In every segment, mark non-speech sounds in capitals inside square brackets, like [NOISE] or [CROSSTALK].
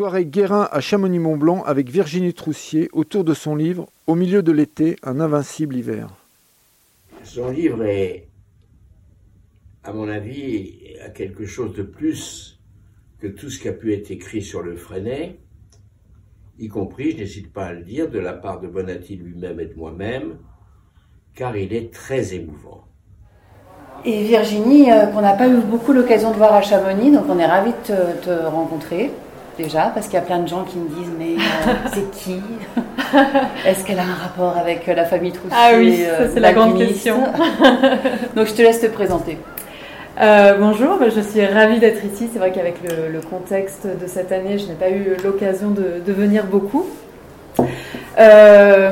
Soirée Guérin à Chamonix-Mont-Blanc avec Virginie Troussier autour de son livre Au milieu de l'été, un invincible hiver. Son livre est, à mon avis, à quelque chose de plus que tout ce qui a pu être écrit sur le Freinet, y compris, je n'hésite pas à le dire, de la part de Bonatti lui-même et de moi-même, car il est très émouvant. Et Virginie, euh, qu'on n'a pas eu beaucoup l'occasion de voir à Chamonix, donc on est ravis de te, rencontrer déjà, parce qu'il y a plein de gens qui me disent mais euh, [LAUGHS] c'est qui? Est-ce qu'elle a un rapport avec euh, la famille Troussier Ah oui, c'est la grande question. [LAUGHS] donc je te laisse te présenter. bonjour, je suis ravie d'être ici. C'est vrai qu'avec le, contexte de cette année, je n'ai pas eu l'occasion de, de, venir beaucoup. Euh,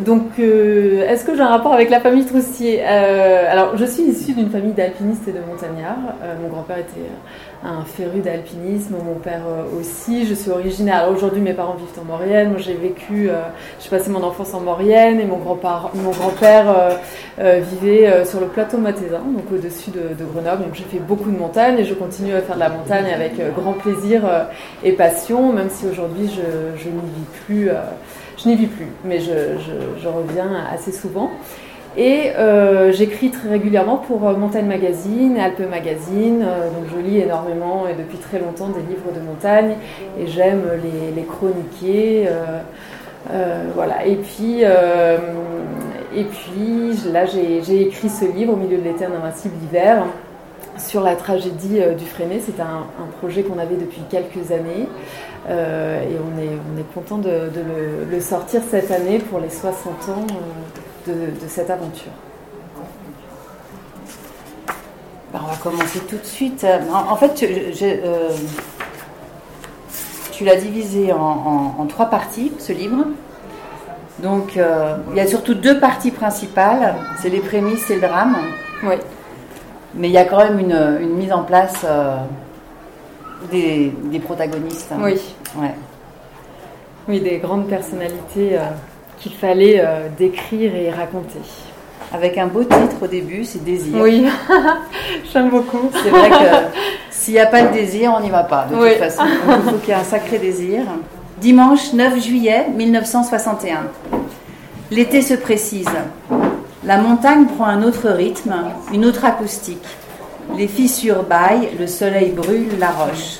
donc, euh, est-ce que j'ai un rapport avec la famille Troussier euh, Alors, je suis issue d'une famille d'alpinistes et de montagnards. Euh, mon grand-père était un féru d'alpinisme, mon père aussi. Je suis originaire. Aujourd'hui, mes parents vivent en Maurienne. Moi, j'ai vécu, j'ai passé mon enfance en Maurienne et mon grand-père, mon grand-père vivait sur le plateau mathésin, donc au-dessus de, Grenoble. Donc, j'ai fait beaucoup de montagnes et je continue à faire de la montagne avec grand plaisir et passion, même si aujourd'hui, je n'y vis plus je n'y vis plus, mais je, reviens assez souvent. Et euh, j'écris très régulièrement pour euh, Montagne Magazine, Alpes Magazine, euh, donc je lis énormément et depuis très longtemps des livres de montagne et j'aime les, chroniquer. voilà. Et puis, et puis là, j'ai écrit ce livre au milieu de l'été invincible d'hiver sur la tragédie du Freinet. C'est un, un, projet qu'on avait depuis quelques années. Et on est content de, le, sortir cette année pour les 60 ans euh, de, cette aventure. Ben, on va commencer tout de suite. En, fait, euh, tu l'as divisé en, trois parties, ce livre. Donc, il y a surtout deux parties principales, c'est les prémices et le drame. Oui. Mais il y a quand même une, une mise en place des, protagonistes. Hein. Oui. Ouais. Oui, des grandes personnalités euh, qu'il fallait euh, décrire et raconter. Avec un beau titre au début, c'est Désir. Oui, [LAUGHS] j'aime beaucoup. C'est vrai que [LAUGHS] s'il n'y a pas de désir, on n'y va pas, de toute façon. il faut qu'il y ait un sacré désir. Dimanche 9 juillet 1961. L'été se précise. La montagne prend un autre rythme, une autre acoustique. Les fissures baillent, le soleil brûle la roche.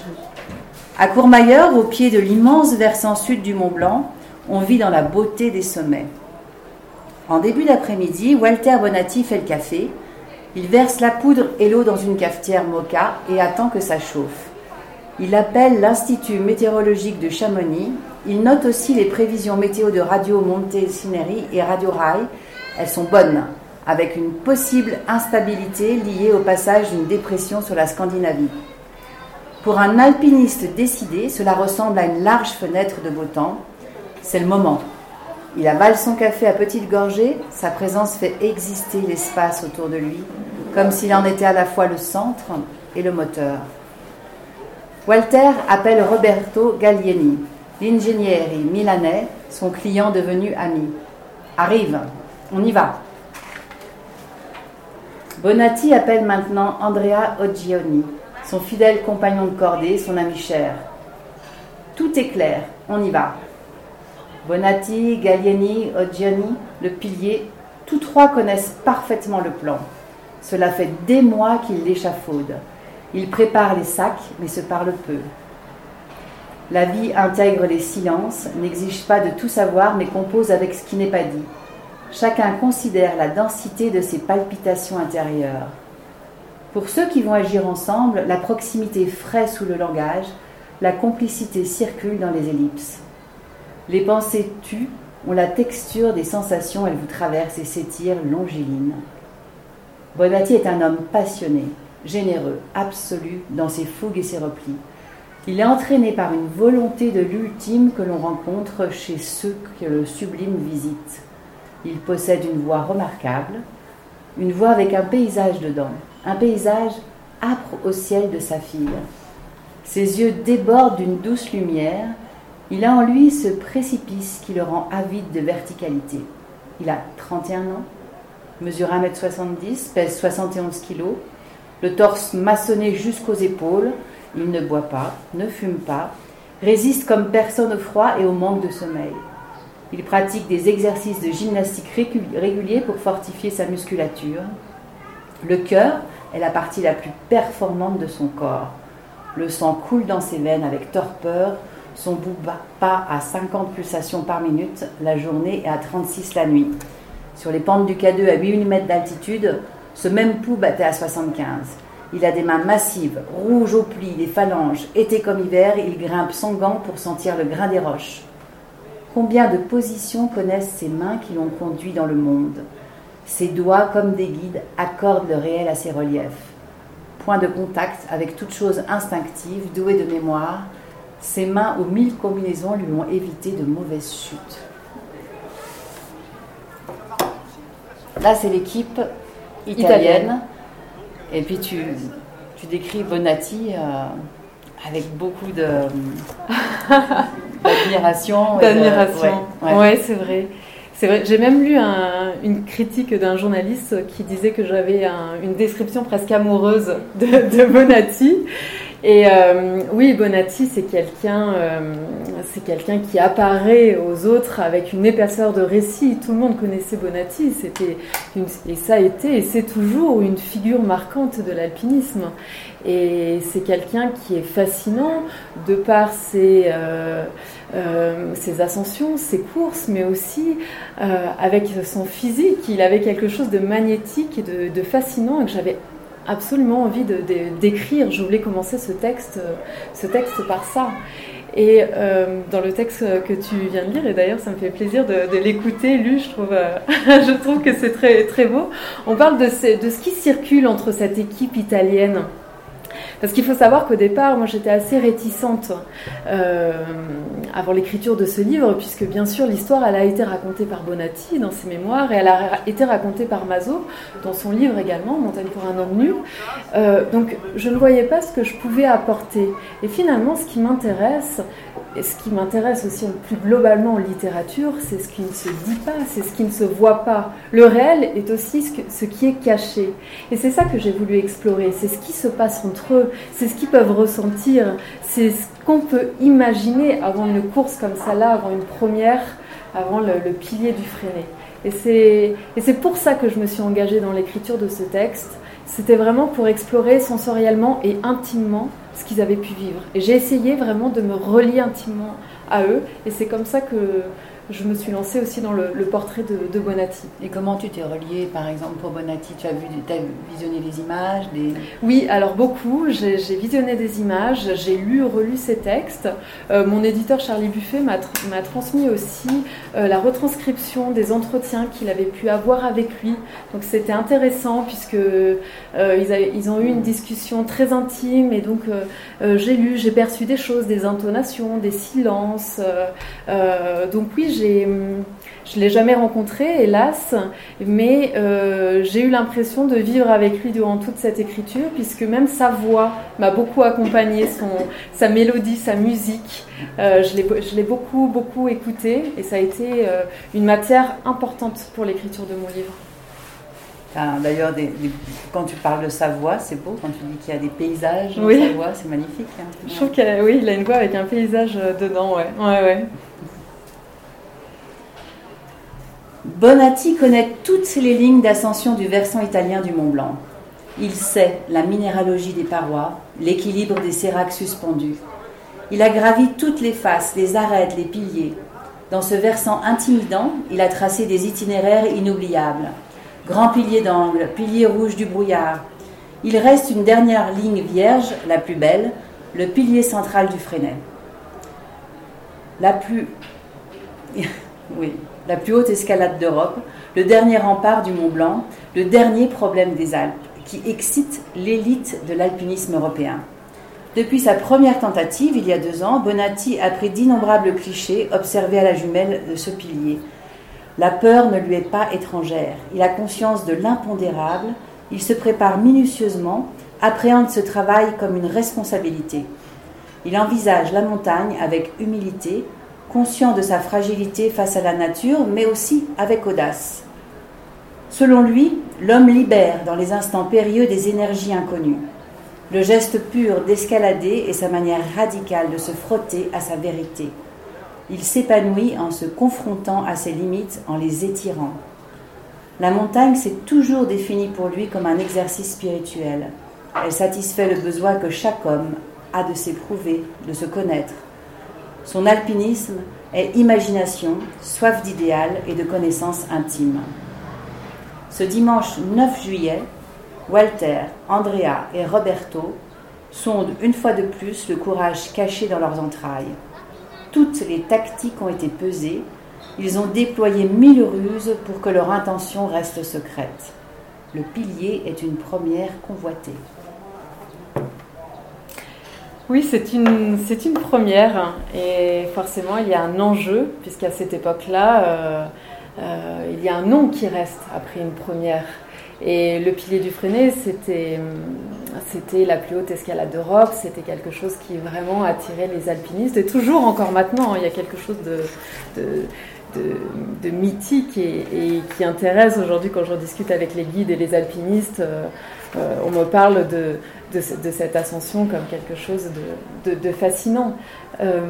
À Courmayeur, au pied de l'immense versant sud du Mont Blanc, on vit dans la beauté des sommets. En début d'après-midi, Walter Bonatti fait le café. Il verse la poudre et l'eau dans une cafetière moka et attend que ça chauffe. Il appelle l'Institut météorologique de Chamonix. Il note aussi les prévisions météo de Radio Monte-Cineri et Radio Rai. Elles sont bonnes avec une possible instabilité liée au passage d'une dépression sur la Scandinavie. Pour un alpiniste décidé, cela ressemble à une large fenêtre de beau temps. C'est le moment. Il avale son café à petite gorgée, sa présence fait exister l'espace autour de lui, comme s'il en était à la fois le centre et le moteur. Walter appelle Roberto Gallieni, l'ingénieur milanais, son client devenu ami. Arrive, on y va. Bonatti appelle maintenant Andrea Oggioni, son fidèle compagnon de cordée, son ami cher. Tout est clair, on y va. Bonatti, Gallieni, Oggioni, le pilier, tous trois connaissent parfaitement le plan. Cela fait des mois qu'ils l'échafaudent. Ils préparent les sacs, mais se parlent peu. La vie intègre les silences, n'exige pas de tout savoir, mais compose avec ce qui n'est pas dit. Chacun considère la densité de ses palpitations intérieures. Pour ceux qui vont agir ensemble, la proximité frais sous le langage, la complicité circule dans les ellipses. Les pensées tuent, ont la texture des sensations, elles vous traversent et s'étirent longilines. Bonatti est un homme passionné, généreux, absolu dans ses fougues et ses replis. Il est entraîné par une volonté de l'ultime que l'on rencontre chez ceux que le sublime visite. Il possède une voix remarquable, une voix avec un paysage dedans, un paysage âpre au ciel de sa fille. Ses yeux débordent d'une douce lumière. Il a en lui ce précipice qui le rend avide de verticalité. Il a 31 ans, mesure 1m70, pèse 71 kg, le torse maçonné jusqu'aux épaules. Il ne boit pas, ne fume pas, résiste comme personne au froid et au manque de sommeil. Il pratique des exercices de gymnastique réguliers pour fortifier sa musculature. Le cœur est la partie la plus performante de son corps. Le sang coule dans ses veines avec torpeur, son bout bat à 50 pulsations par minute la journée et à 36 la nuit. Sur les pentes du K2 à 8 mm d'altitude, ce même pouls battait à 75. Il a des mains massives, rouges aux plis, des phalanges. Été comme hiver, il grimpe sans gants pour sentir le grain des roches. Combien de positions connaissent ces mains qui l'ont conduit dans le monde? Ses doigts, comme des guides, accordent le réel à ses reliefs. Point de contact avec toute chose instinctive, douée de mémoire, ses mains aux mille combinaisons lui ont évité de mauvaises chutes. Là, c'est l'équipe italienne. Et puis tu, tu décris Bonatti euh, avec beaucoup de d'admiration. D'admiration. Ouais, c'est vrai. C'est vrai. J'ai même lu une critique d'un journaliste qui disait que j'avais une description presque amoureuse de, de Bonatti. Et euh, oui, Bonatti, c'est quelqu'un, euh, c'est quelqu'un qui apparaît aux autres avec une épaisseur de récit. Tout le monde connaissait Bonatti, c'était et ça a été et c'est toujours une figure marquante de l'alpinisme. Et c'est quelqu'un qui est fascinant de par ses, euh, ascensions, ses courses, mais aussi avec son physique. Il avait quelque chose de magnétique et de, fascinant que j'avais absolument envie d'écrire. Je voulais commencer ce texte, ce texte par ça. Et euh, dans le texte que tu viens de lire, et d'ailleurs ça me fait plaisir de, l'écouter, lu, je trouve, euh, [LAUGHS] je trouve que c'est très, très beau, on parle de, de ce qui circule entre cette équipe italienne parce qu'il faut savoir qu'au départ, moi j'étais assez réticente euh, avant l'écriture de ce livre, puisque bien sûr l'histoire elle a été racontée par Bonatti dans ses mémoires et elle a été racontée par Mazo dans son livre également, Montagne pour un homme nu. Euh, donc je ne voyais pas ce que je pouvais apporter. Et finalement, ce qui m'intéresse, et ce qui m'intéresse aussi plus globalement en littérature, c'est ce qui ne se dit pas, c'est ce qui ne se voit pas. Le réel est aussi ce, qui est caché. Et c'est ça que j'ai voulu explorer, c'est ce qui se passe entre eux, c'est ce qu'ils peuvent ressentir, c'est ce qu'on peut imaginer avant une course comme ça là, avant une première, avant le, pilier du freiné. Et c'est pour ça que je me suis engagée dans l'écriture de ce texte. C'était vraiment pour explorer sensoriellement et intimement ce qu'ils avaient pu vivre. Et j'ai essayé vraiment de me relier intimement à eux. Et c'est comme ça que je me suis lancée aussi dans le, portrait de, Bonatti. Et comment tu t'es reliée, par exemple, pour Bonatti? Tu as, vu, as visionné des images des... Oui, alors beaucoup. J'ai visionné des images, j'ai lu, relu ses textes. Euh, mon éditeur Charlie Buffet m'a transmis aussi euh, la retranscription des entretiens qu'il avait pu avoir avec lui. Donc c'était intéressant puisque euh, ils, ont eu une discussion très intime et donc j'ai lu, j'ai perçu des choses, des intonations, des silences. donc oui, je ne l'ai jamais rencontré, hélas, mais euh, j'ai eu l'impression de vivre avec lui durant toute cette écriture, puisque même sa voix m'a beaucoup accompagné, son, sa mélodie, sa musique. Euh, je l'ai beaucoup, beaucoup écouté, et ça a été euh, une matière importante pour l'écriture de mon livre. D'ailleurs, quand tu parles de sa voix, c'est beau. Quand tu dis qu'il y a des paysages dans sa voix, c'est magnifique. Hein. Je trouve qu'il oui, il a une voix avec un paysage dedans, ouais. ouais, ouais. Bonatti connaît toutes les lignes d'ascension du versant italien du Mont Blanc. Il sait la minéralogie des parois, l'équilibre des séracs suspendus. Il a gravi toutes les faces, les arêtes, les piliers. Dans ce versant intimidant, il a tracé des itinéraires inoubliables. Grand pilier d'angle, pilier rouge du brouillard. Il reste une dernière ligne vierge, la plus belle, le pilier central du Freinet. La plus. [LAUGHS] oui, la plus haute escalade d'Europe, le dernier rempart du Mont Blanc, le dernier problème des Alpes, qui excite l'élite de l'alpinisme européen. Depuis sa première tentative, il y a deux ans, Bonatti a pris d'innombrables clichés observés à la jumelle de ce pilier. La peur ne lui est pas étrangère. Il a conscience de l'impondérable, il se prépare minutieusement, appréhende ce travail comme une responsabilité. Il envisage la montagne avec humilité, conscient de sa fragilité face à la nature, mais aussi avec audace. Selon lui, l'homme libère dans les instants périlleux des énergies inconnues. le geste pur d'escalader est sa manière radicale de se frotter à sa vérité. Il s'épanouit en se confrontant à ses limites, en les étirant. La montagne s'est toujours définie pour lui comme un exercice spirituel. Elle satisfait le besoin que chaque homme a de s'éprouver, de se connaître. Son alpinisme est imagination, soif d'idéal et de connaissances intimes. Ce dimanche 9 juillet, Walter, Andrea et Roberto sondent une fois de plus le courage caché dans leurs entrailles. Toutes les tactiques ont été pesées, ils ont déployé mille ruses pour que leur intention reste secrète. Le pilier est une première convoitée. Oui, c'est une, c'est une première. Et forcément, il y a un enjeu, puisqu'à cette époque-là, euh, euh, il y a un nom qui reste après une première. Et le pilier du Freinet, c'était, c'était la plus haute escalade d'Europe, c'était quelque chose qui vraiment attirait les alpinistes, et toujours encore maintenant, hein, il y a quelque chose de, de, mythique et, qui intéresse aujourd'hui quand je discute avec les guides et les alpinistes. Euh, euh, on me parle de, de, cette ascension comme quelque chose de, fascinant. Euh,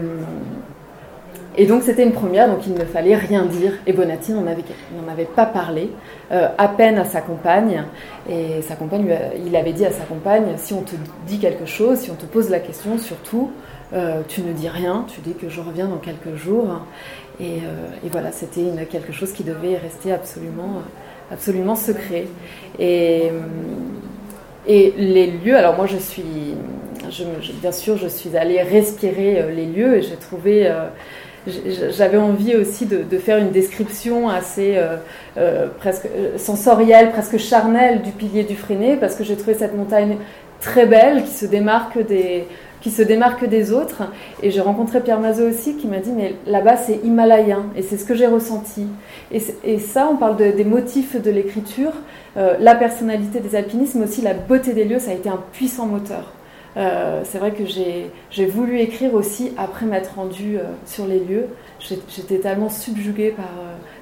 et donc c'était une première, donc il ne fallait rien dire. Et Bonatti n'en avait, avait, pas parlé, euh, à peine à sa compagne. Et sa compagne, il avait dit à sa compagne, si on te dit quelque chose, si on te pose la question, surtout, euh, tu ne dis rien, tu dis que je reviens dans quelques jours. Et, voilà, c'était quelque chose qui devait rester absolument, absolument secret. Et les lieux, alors moi je suis, bien sûr, je suis allée respirer euh, les lieux et j'ai trouvé, euh, j'avais envie aussi de, faire une description assez euh, presque sensorielle, presque charnelle du pilier du Freinet parce que j'ai trouvé cette montagne très belle qui se démarque des, qui se démarque des autres. Et j'ai rencontré Pierre Mazot aussi qui m'a dit mais là-bas c'est himalayen et c'est ce que j'ai ressenti. Et, ça, on parle des motifs de l'écriture, euh, la personnalité des alpinistes, mais aussi la beauté des lieux, ça a été un puissant moteur. Euh, c'est vrai que j'ai voulu écrire aussi après m'être rendue euh, sur les lieux. J'étais tellement subjuguée par,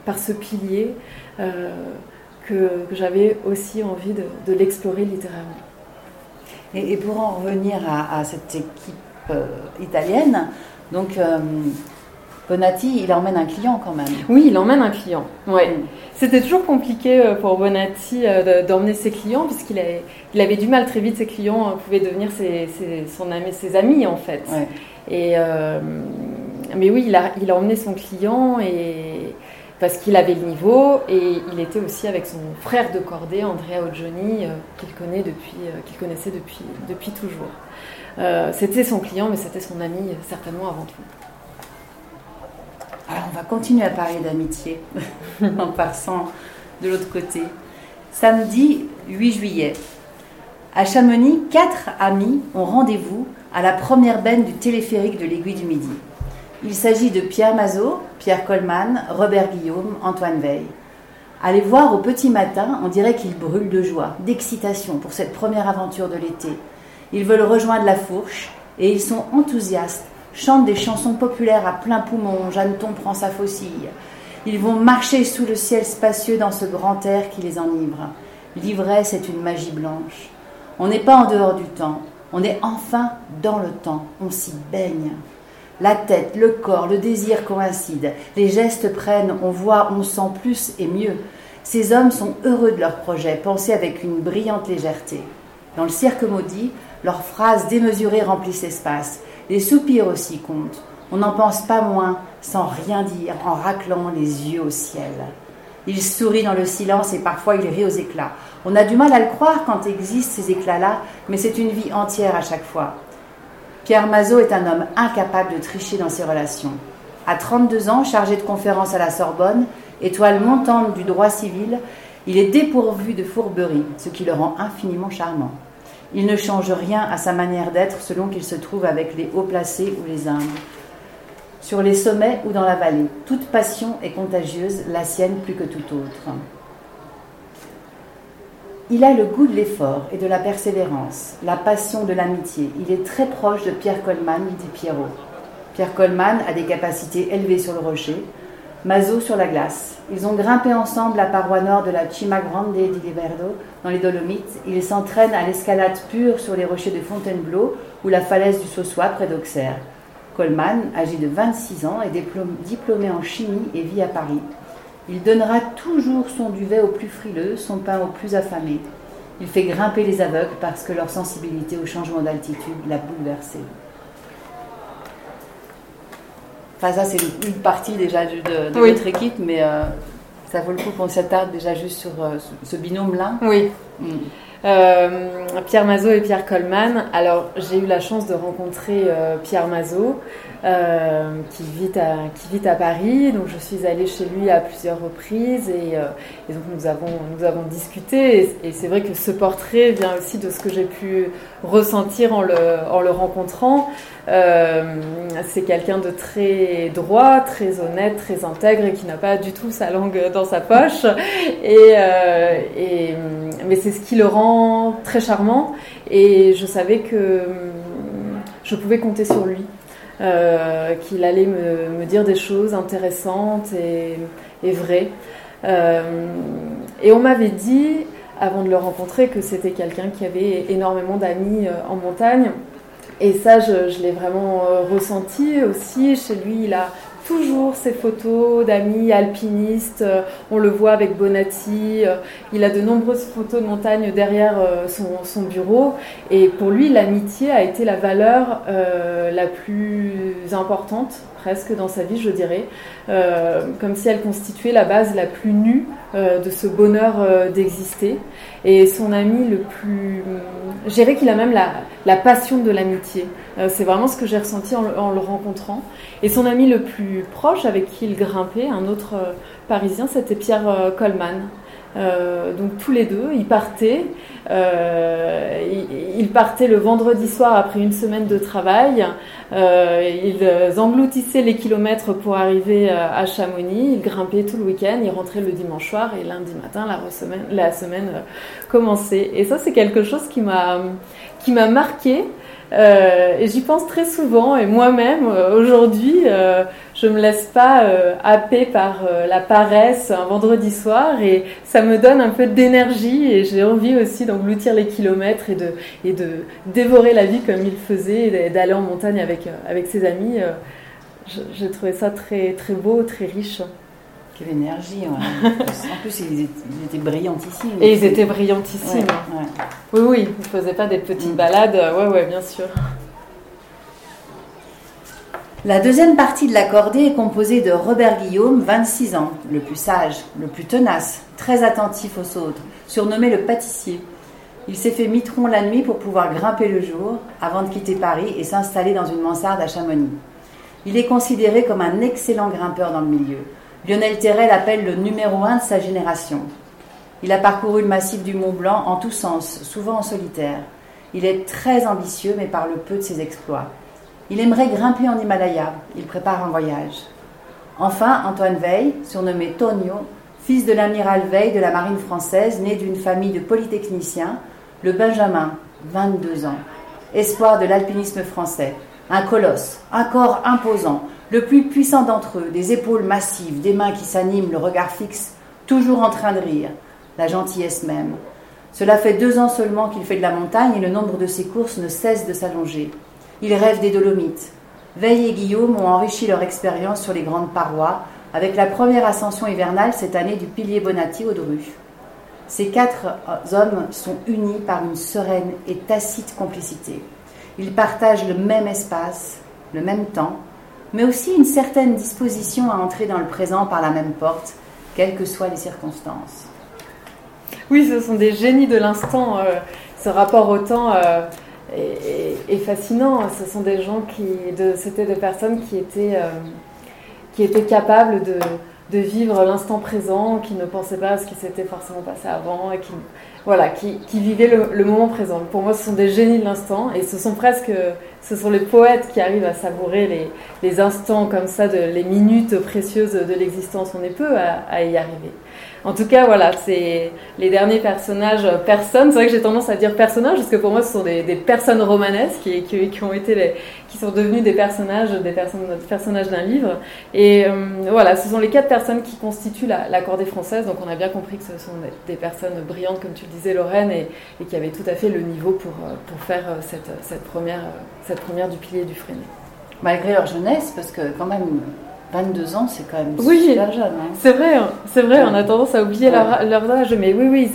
par ce pilier que, j'avais aussi envie de l'explorer littéralement. Et, pour en revenir à, cette équipe euh, italienne, donc euh, Bonatti, il emmène un client quand même. Oui, il emmène un client. Ouais. Mm. C'était toujours compliqué euh, pour Bonatti d'emmener ses clients, puisqu'il avait, il avait du mal très vite, ses clients pouvaient devenir ses, son ami, ses amis en fait. Et, mais oui, il a, il a emmené son client et parce qu'il avait le niveau et il était aussi avec son frère de cordée, Andrea Oggioni, euh, qu'il connaît depuis, euh, qu'il connaissait depuis, depuis toujours. Euh, c'était son client, mais c'était son ami certainement avant tout. Alors on va continuer à parler d'amitié [LAUGHS] en passant de l'autre côté. Samedi 8 juillet, à Chamonix, quatre amis ont rendez-vous à la première benne du téléphérique de l'Aiguille du Midi. Il s'agit de Pierre Mazot, Pierre Coleman, Robert Guillaume, Antoine Veil. Les voir au petit matin, on dirait qu'ils brûlent de joie, d'excitation pour cette première aventure de l'été. Ils veulent rejoindre la fourche et ils sont enthousiastes, chantent des chansons populaires à plein poumon, Jeanneton prend sa faucille. Ils vont marcher sous le ciel spacieux dans ce grand air qui les enivre. L'ivresse est une magie blanche. On n'est pas en dehors du temps, on est enfin dans le temps, on s'y baigne. La tête, le corps, le désir coïncident. Les gestes prennent, on voit, on sent plus et mieux. Ces hommes sont heureux de leur projet, pensés avec une brillante légèreté. Dans le cirque maudit, leurs phrases démesurées remplissent l'espace. Les soupirs aussi comptent. On n'en pense pas moins, sans rien dire, en raclant les yeux au ciel. Il sourit dans le silence et parfois il rit aux éclats. On a du mal à le croire quand existent ces éclats-là, mais c'est une vie entière à chaque fois. Pierre Mazot est un homme incapable de tricher dans ses relations. À 32 ans, chargé de conférences à la Sorbonne, étoile montante du droit civil, il est dépourvu de fourberie, ce qui le rend infiniment charmant. Il ne change rien à sa manière d'être selon qu'il se trouve avec les hauts placés ou les humbles. Sur les sommets ou dans la vallée, toute passion est contagieuse, la sienne plus que toute autre. Il a le goût de l'effort et de la persévérance, la passion de l'amitié. Il est très proche de Pierre Coleman, dit Pierrot. Pierre Coleman a des capacités élevées sur le rocher. Mazo sur la glace. Ils ont grimpé ensemble la paroi nord de la Cima Grande di Liverdo, dans les Dolomites. Ils s'entraînent à l'escalade pure sur les rochers de Fontainebleau ou la falaise du Saussois près d'Auxerre. Coleman, âgé de 26 ans, est diplômé en chimie et vit à Paris. Il donnera toujours son duvet aux plus frileux, son pain aux plus affamés. Il fait grimper les aveugles parce que leur sensibilité au changement d'altitude l'a bouleversé. Enfin, ça, c'est une partie déjà de, de votre équipe, mais euh, ça vaut le coup qu'on s'attarde déjà juste sur euh, ce binôme-là. Oui. Mm. Euh, Pierre Mazot et Pierre Coleman. Alors, j'ai eu la chance de rencontrer Pierre Mazot. Euh, qui, vit à, qui vit à Paris. Donc je suis allée chez lui à plusieurs reprises et, euh, donc nous avons, nous avons discuté. Et, c'est vrai que ce portrait vient aussi de ce que j'ai pu ressentir en le, en le rencontrant. Euh, c'est quelqu'un de très droit, très honnête, très intègre et qui n'a pas du tout sa langue dans sa poche. Et mais c'est ce qui le rend très charmant. Et je savais que je pouvais compter sur lui. Euh, qu'il allait me, dire des choses intéressantes et, vraies. Euh, et on m'avait dit, avant de le rencontrer, que c'était quelqu'un qui avait énormément d'amis euh, en montagne. Et ça, je, je l'ai vraiment ressenti aussi. Chez lui, il a toujours ses photos d'amis alpinistes. Euh, on le voit avec Bonatti. Euh, il a de nombreuses photos de montagne derrière euh, son, bureau. Et pour lui, l'amitié a été la valeur la plus importante presque dans sa vie, je dirais, comme si elle constituait la base la plus nue de ce bonheur d'exister. Et son ami le plus... Je dirais qu'il a même la, passion de l'amitié. c'est vraiment ce que j'ai ressenti en, en, le rencontrant. Et son ami le plus proche avec qui il grimpait, un autre euh, Parisien, c'était Pierre euh, Coleman. Euh, donc tous les deux, ils partaient. ils, partaient le vendredi soir après une semaine de travail. ils engloutissaient les kilomètres pour arriver à Chamonix. Ils grimpaient tout le week-end. Ils rentraient le dimanche soir et lundi matin, la semaine, commençait. Et ça, c'est quelque chose qui m'a marqué euh, et j'y pense très souvent. Et moi-même, euh, aujourd'hui, euh, je me laisse pas happer par la paresse un vendredi soir. Et ça me donne un peu d'énergie. Et j'ai envie aussi d'engloutir les kilomètres et de, et dévorer la vie comme il faisait, d'aller en montagne avec, avec ses amis. J'ai trouvé ça très, très beau, très riche. Quelle énergie. en plus, ils étaient, brillantissimes. Et ils étaient brillantissimes. Oui, oui, ils ne faisaient pas des petites mm. balades. Oui, oui, bien sûr. La deuxième partie de la cordée est composée de Robert Guillaume, 26 ans, le plus sage, le plus tenace, très attentif aux autres, surnommé le pâtissier. Il s'est fait mitron la nuit pour pouvoir grimper le jour avant de quitter Paris et s'installer dans une mansarde à Chamonix. Il est considéré comme un excellent grimpeur dans le milieu. Lionel Terrel l'appelle le numéro un de sa génération. Il a parcouru le massif du Mont Blanc en tous sens, souvent en solitaire. Il est très ambitieux, mais parle peu de ses exploits. Il aimerait grimper en Himalaya. Il prépare un voyage. Enfin, Antoine Veil, surnommé Tonio, fils de l'amiral Veil de la marine française, né d'une famille de polytechniciens, le Benjamin, 22 ans, espoir de l'alpinisme français, un colosse, un corps imposant, le plus puissant d'entre eux, des épaules massives, des mains qui s'animent, le regard fixe, toujours en train de rire, la gentillesse même. Cela fait deux ans seulement qu'il fait de la montagne et le nombre de ses courses ne cesse de s'allonger. Il rêve des Dolomites. Veille et Guillaume ont enrichi leur expérience sur les grandes parois avec la première ascension hivernale cette année du pilier Bonatti au Dru. Ces quatre hommes sont unis par une sereine et tacite complicité. Ils partagent le même espace, le même temps, mais aussi une certaine disposition à entrer dans le présent par la même porte, quelles que soient les circonstances. Oui, ce sont des génies de l'instant. Euh, ce rapport au temps euh, est, fascinant. Ce sont des gens qui, c'était des personnes qui étaient, euh, qui étaient capables de, de vivre l'instant présent, qui ne pensaient pas à ce qui s'était forcément passé avant et qui voilà, qui, qui vivaient le, moment présent. Pour moi, ce sont des génies de l'instant et ce sont presque, ce sont les poètes qui arrivent à savourer les, les instants comme ça, de, les minutes précieuses de l'existence. On est peu à, à y arriver. En tout cas, voilà, c'est les derniers personnages personnes. C'est vrai que j'ai tendance à dire personnages parce que pour moi, ce sont des, personnes romanesques qui, qui, ont été qui sont devenus des personnages, des personnages d'un livre. Et euh, voilà, ce sont les quatre personnes qui constituent la, la, cordée française. Donc, on a bien compris que ce sont des, personnes brillantes, comme tu le disais, Lorraine, et, qui avaient tout à fait le niveau pour, euh, pour faire euh, cette, cette, première, cette première du pilier du Freinet. Malgré leur jeunesse, parce que quand même, 22 ans, c'est quand même super jeune. Hein. C'est vrai, hein. c'est vrai, on a tendance à oublier leur, âge, mais oui, oui,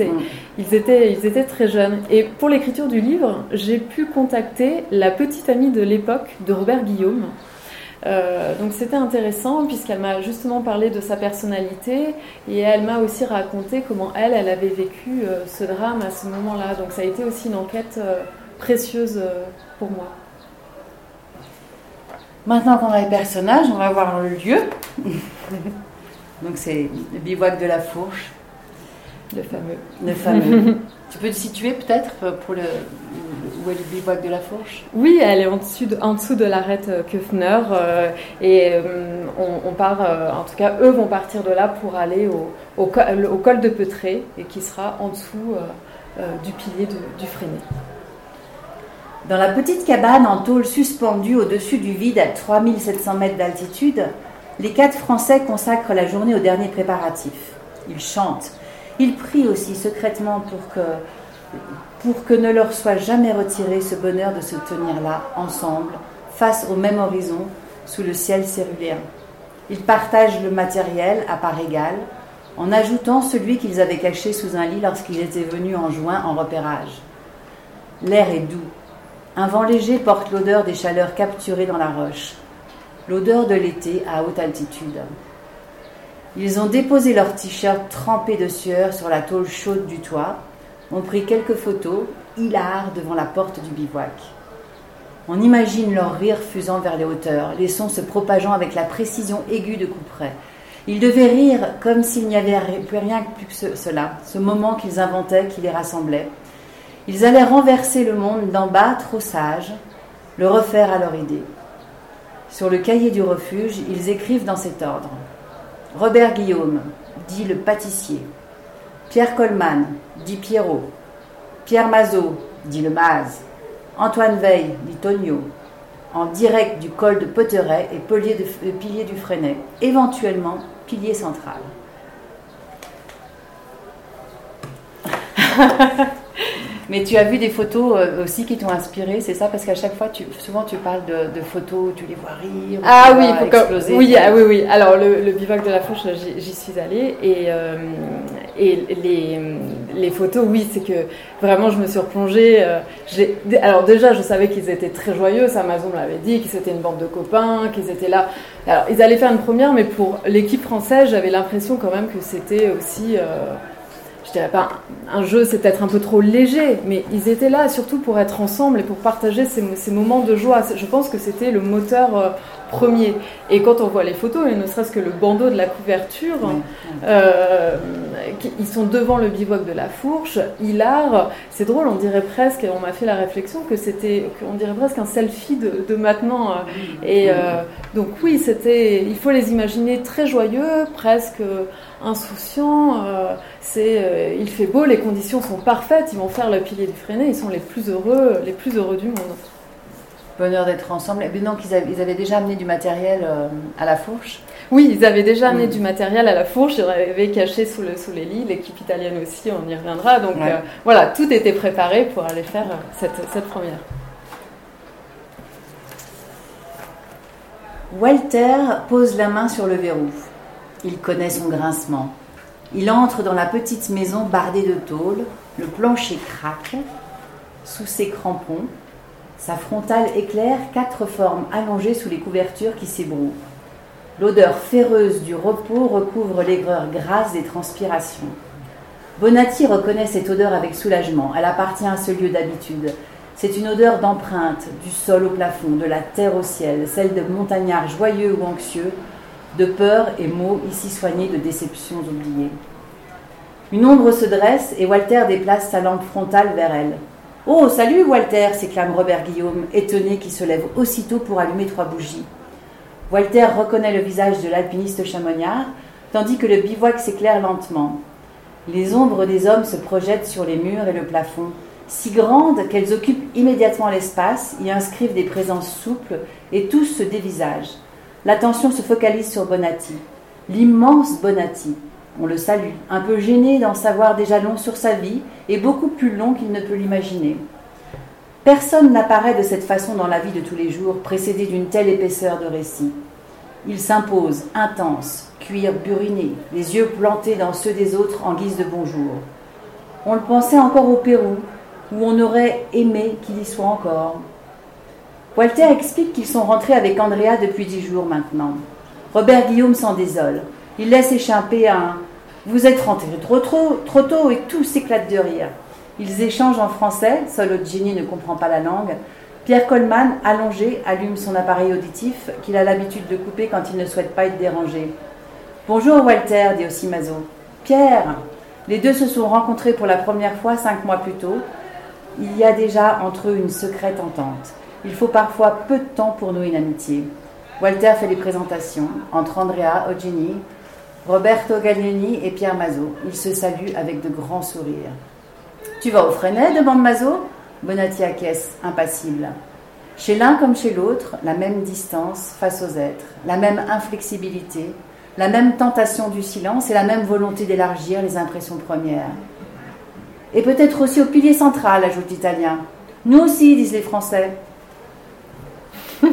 ils, étaient, ils étaient très jeunes. Et pour l'écriture du livre, j'ai pu contacter la petite amie de l'époque de Robert Guillaume. Euh, donc c'était intéressant puisqu'elle m'a justement parlé de sa personnalité et elle m'a aussi raconté comment elle, elle avait vécu euh, ce drame à ce moment-là. Donc ça a été aussi une enquête euh, précieuse pour moi. Maintenant qu'on a les personnages, on va voir le lieu. [LAUGHS] Donc c'est le bivouac de la Fourche. Le fameux. Le fameux. [LAUGHS] tu peux te situer peut-être pour le où est le bivouac de la Fourche? Oui, elle est en dessous de, en dessous de l'arête euh, Köfner euh, et euh, on, part, en tout cas eux vont partir de là pour aller au, au, col de Peutré et qui sera en dessous du pilier du Freinet. Dans la petite cabane en tôle suspendue au-dessus du vide à 3700 mètres d'altitude, les quatre Français consacrent la journée aux derniers préparatifs. Ils chantent. Ils prient aussi secrètement pour que, pour que ne leur soit jamais retiré ce bonheur de se tenir là, ensemble, face au même horizon, sous le ciel céruléen. Ils partagent le matériel à part égale, en ajoutant celui qu'ils avaient caché sous un lit lorsqu'ils étaient venus en juin en repérage. L'air est doux, un vent léger porte l'odeur des chaleurs capturées dans la roche, l'odeur de l'été à haute altitude. Ils ont déposé leurs t-shirts trempés de sueur sur la tôle chaude du toit, ont pris quelques photos, hilars devant la porte du bivouac. On imagine leur rire fusant vers les hauteurs, les sons se propageant avec la précision aiguë de couperet. Ils devaient rire comme s'il n'y avait plus rien plus que cela, ce moment qu'ils inventaient qui les rassemblait, ils allaient renverser le monde d'en bas, trop sage, le refaire à leur idée. Sur le cahier du refuge, ils écrivent dans cet ordre. Robert Guillaume, dit le pâtissier. Pierre Coleman, dit Pierrot. Pierre Mazot, dit le Maz. Antoine Veil, dit Tonio. En direct du col de Potteret et pilier, de, pilier du Freinet, éventuellement pilier central. [LAUGHS] Mais tu as vu des photos euh, aussi qui t'ont inspiré, c'est ça? Parce qu'à chaque fois, tu, souvent tu parles de, photos où tu les vois rire. Ah oui, exploser. Oui, ah oui, oui. Alors le, le bivouac de la Fourche, j'y suis allée et, euh, et les, les, photos, oui, c'est que vraiment je me suis replongée. Euh, alors déjà, je savais qu'ils étaient très joyeux, Amazon l'avait dit, qu'ils étaient une bande de copains, qu'ils étaient là. Alors ils allaient faire une première, mais pour l'équipe française, j'avais l'impression quand même que c'était aussi je dirais pas un jeu, c'est peut-être un peu trop léger, mais ils étaient là surtout pour être ensemble et pour partager ces, ces moments de joie. Je pense que c'était le moteur euh, premier. Et quand on voit les photos, et ne serait-ce que le bandeau de la couverture, euh, ils sont devant le bivouac de la Fourche, hilar. C'est drôle, on dirait presque, et on m'a fait la réflexion que c'était, qu'on dirait presque un selfie de, de maintenant. Et euh, donc oui, c'était, il faut les imaginer très joyeux, presque insouciants. Euh, c'est, euh, il fait beau, les conditions sont parfaites, ils vont faire le pilier du Freinet, ils sont les plus heureux, les plus heureux du monde. Bonheur d'être ensemble. Et donc ils avaient, ils avaient, déjà amené du matériel euh, à la fourche? Oui, ils avaient déjà amené mm. du matériel à la fourche. Ils avaient caché sous, le, sous les lits. L'équipe italienne aussi, on y reviendra. Donc voilà, tout était préparé pour aller faire cette, cette première. Walter pose la main sur le verrou. Il connaît son grincement. Il entre dans la petite maison bardée de tôle, le plancher craque, sous ses crampons, sa frontale éclaire quatre formes allongées sous les couvertures qui s'ébrouent. L'odeur féreuse du repos recouvre l'aigreur grasse des transpirations. Bonatti reconnaît cette odeur avec soulagement. Elle appartient à ce lieu d'habitude. C'est une odeur d'empreinte, du sol au plafond, de la terre au ciel, celle de montagnards joyeux ou anxieux, de peur et mots ici soignés de déceptions oubliées. Une ombre se dresse et Walter déplace sa lampe frontale vers elle. Oh, salut Walter s'éclame Robert Guillaume, étonné qui se lève aussitôt pour allumer trois bougies. Walter reconnaît le visage de l'alpiniste chamonniard, tandis que le bivouac s'éclaire lentement. Les ombres des hommes se projettent sur les murs et le plafond, si grandes qu'elles occupent immédiatement l'espace, y inscrivent des présences souples, et tous se dévisagent. L'attention se focalise sur Bonatti, l'immense Bonatti. On le salue, un peu gêné d'en savoir déjà long sur sa vie, et beaucoup plus long qu'il ne peut l'imaginer. Personne n'apparaît de cette façon dans la vie de tous les jours, précédé d'une telle épaisseur de récit. Il s'impose, intense, cuir buriné, les yeux plantés dans ceux des autres en guise de bonjour. On le pensait encore au Pérou, où on aurait aimé qu'il y soit encore. Walter explique qu'ils sont rentrés avec Andrea depuis dix jours maintenant. Robert Guillaume s'en désole. Il laisse échapper un Vous êtes rentrés trop, trop, trop tôt et tout s'éclate de rire. Ils échangent en français, seul Jenny ne comprend pas la langue. Pierre Coleman, allongé, allume son appareil auditif qu'il a l'habitude de couper quand il ne souhaite pas être dérangé. Bonjour Walter, dit aussi Mazo. Pierre Les deux se sont rencontrés pour la première fois cinq mois plus tôt. Il y a déjà entre eux une secrète entente. Il faut parfois peu de temps pour nouer une amitié. Walter fait les présentations entre Andrea Ogini, Roberto Gaglioni et Pierre Mazot. Ils se saluent avec de grands sourires. Tu vas au Freinet demande Mazot. Bonatti acquiesce, impassible. Chez l'un comme chez l'autre, la même distance face aux êtres, la même inflexibilité, la même tentation du silence et la même volonté d'élargir les impressions premières. Et peut-être aussi au pilier central, ajoute l'Italien. Nous aussi, disent les Français.